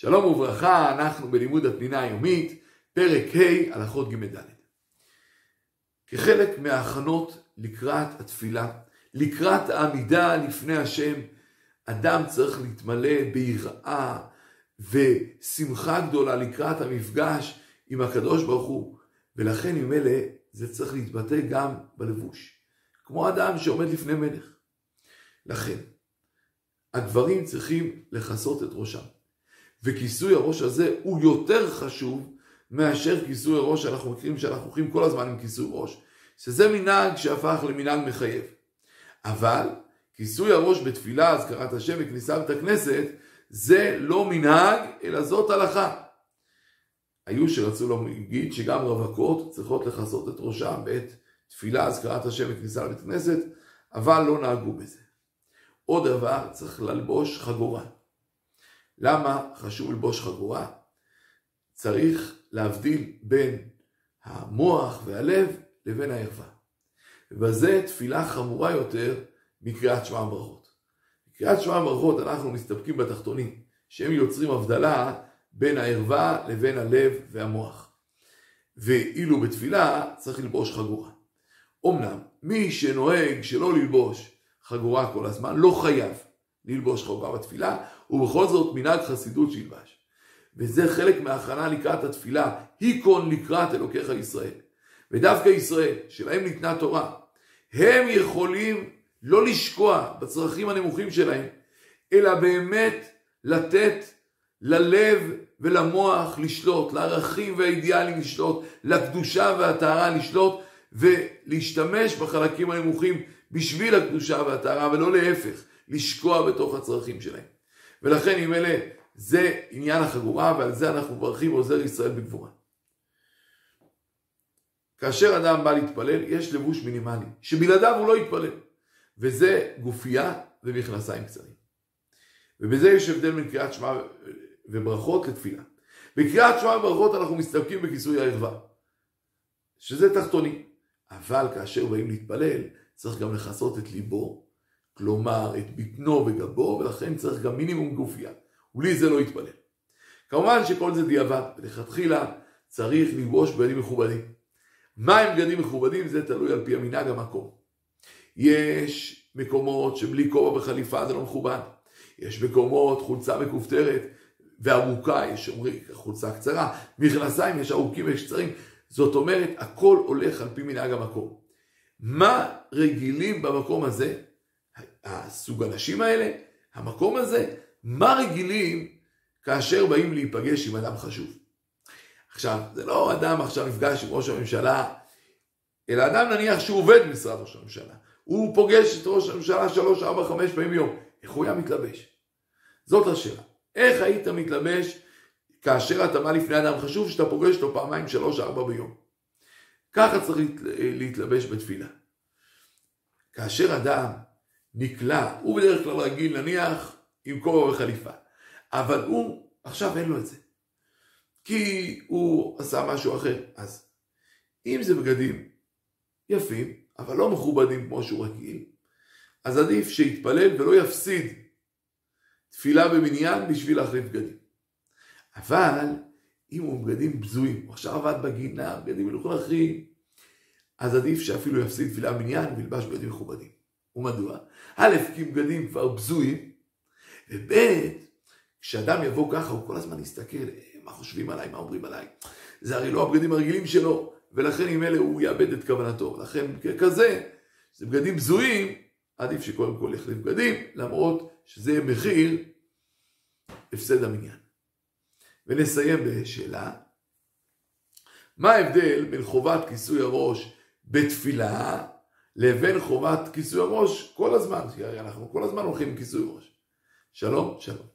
שלום וברכה, אנחנו בלימוד הפנינה היומית, פרק ה' הלכות ג' ד'. כחלק מההכנות לקראת התפילה, לקראת העמידה לפני השם, אדם צריך להתמלא ביראה ושמחה גדולה לקראת המפגש עם הקדוש ברוך הוא, ולכן ממילא זה צריך להתבטא גם בלבוש, כמו אדם שעומד לפני מלך. לכן, הגברים צריכים לכסות את ראשם. וכיסוי הראש הזה הוא יותר חשוב מאשר כיסוי הראש שאנחנו מכירים שאנחנו הולכים כל הזמן עם כיסוי ראש, שזה מנהג שהפך למנהג מחייב. אבל כיסוי הראש בתפילה, אזכרת השם וכניסה לבית הכנסת, זה לא מנהג, אלא זאת הלכה. היו שרצו להגיד שגם רווקות צריכות לכסות את ראשם בעת תפילה, אזכרת השם וכניסה לבית הכנסת, אבל לא נהגו בזה. עוד דבר, צריך ללבוש חגורה. למה חשוב ללבוש חגורה? צריך להבדיל בין המוח והלב לבין הערווה. ובזה תפילה חמורה יותר מקריאת שמע ברכות. בקריאת שמע ברכות אנחנו מסתפקים בתחתונים, שהם יוצרים הבדלה בין הערווה לבין הלב והמוח. ואילו בתפילה צריך ללבוש חגורה. אמנם, מי שנוהג שלא ללבוש חגורה כל הזמן, לא חייב ללבוש חגורה בתפילה, ובכל זאת מנהג חסידות שילבש. וזה חלק מההכנה לקראת התפילה, היכון לקראת אלוקיך ישראל. ודווקא ישראל, שלהם ניתנה תורה, הם יכולים לא לשקוע בצרכים הנמוכים שלהם, אלא באמת לתת ללב ולמוח לשלוט, לערכים והאידיאלים לשלוט, לקדושה והטהרה לשלוט, ולהשתמש בחלקים הנמוכים בשביל הקדושה והטהרה, ולא להפך, לשקוע בתוך הצרכים שלהם. ולכן אם אלה, זה עניין החגורה, ועל זה אנחנו מברכים עוזר ישראל בגבורה. כאשר אדם בא להתפלל, יש לבוש מינימלי, שבלעדיו הוא לא יתפלל. וזה גופייה ומכנסיים קצרים. ובזה יש הבדל בין קריאת שמע וברכות לתפילה. בקריאת שמע וברכות אנחנו מסתפקים בכיסוי הערווה, שזה תחתוני. אבל כאשר באים להתפלל, צריך גם לכסות את ליבו, כלומר את בטנו וגבו, ולכן צריך גם מינימום גופייה. ובלי זה לא יתפלל. כמובן שכל זה דיעבד, ולכתחילה צריך ללבוש בגדים מכובדים. מה הם בגדים מכובדים? זה תלוי על פי המנהג המקום. יש מקומות שבלי כובע וחליפה זה לא מכובד. יש מקומות חולצה מכופתרת וארוכה, יש אומרים חולצה קצרה, מכנסיים יש ארוכים ויש קצרים. זאת אומרת, הכל הולך על פי מנהג המקום. מה רגילים במקום הזה? הסוג אנשים האלה, המקום הזה, מה רגילים כאשר באים להיפגש עם אדם חשוב? עכשיו, זה לא אדם עכשיו נפגש עם ראש הממשלה, אלא אדם נניח שהוא עובד במשרד ראש הממשלה. הוא פוגש את ראש הממשלה שלוש, ארבע, חמש פעמים ביום. איך הוא היה מתלבש? זאת השאלה. איך היית מתלבש כאשר אתה בא לפני אדם חשוב שאתה פוגש אותו פעמיים, שלוש, ארבע ביום? ככה צריך להתלבש בתפילה. כאשר אדם נקלע, הוא בדרך כלל רגיל נניח עם כובע וחליפה, אבל הוא עכשיו אין לו את זה. כי הוא עשה משהו אחר. אז אם זה בגדים יפים, אבל לא מכובדים כמו שהוא רגיל, אז עדיף שיתפלל ולא יפסיד תפילה במניין בשביל להחליף בגדים. אבל אם הוא בגדים בזויים, הוא עכשיו עבד בגינה, בגדים מלוכלכים, אז עדיף שאפילו יפסיד תפילה במניין וילבש בגדים מכובדים. ומדוע? א', כי בגדים כבר בזויים, וב', כשאדם יבוא ככה, הוא כל הזמן יסתכל, אה, מה חושבים עליי, מה אומרים עליי. זה הרי לא הבגדים הרגילים שלו, ולכן עם אלה הוא יאבד את כוונתו. לכן ככזה, זה בגדים בזויים, עדיף שקודם כל יחליף בגדים, למרות שזה מחיר הפסד המניין. ונסיים בשאלה, מה ההבדל בין חובת כיסוי הראש בתפילה לבין חובת כיסוי הראש כל הזמן, כי אנחנו כל הזמן הולכים עם כיסוי ראש. שלום, שלום.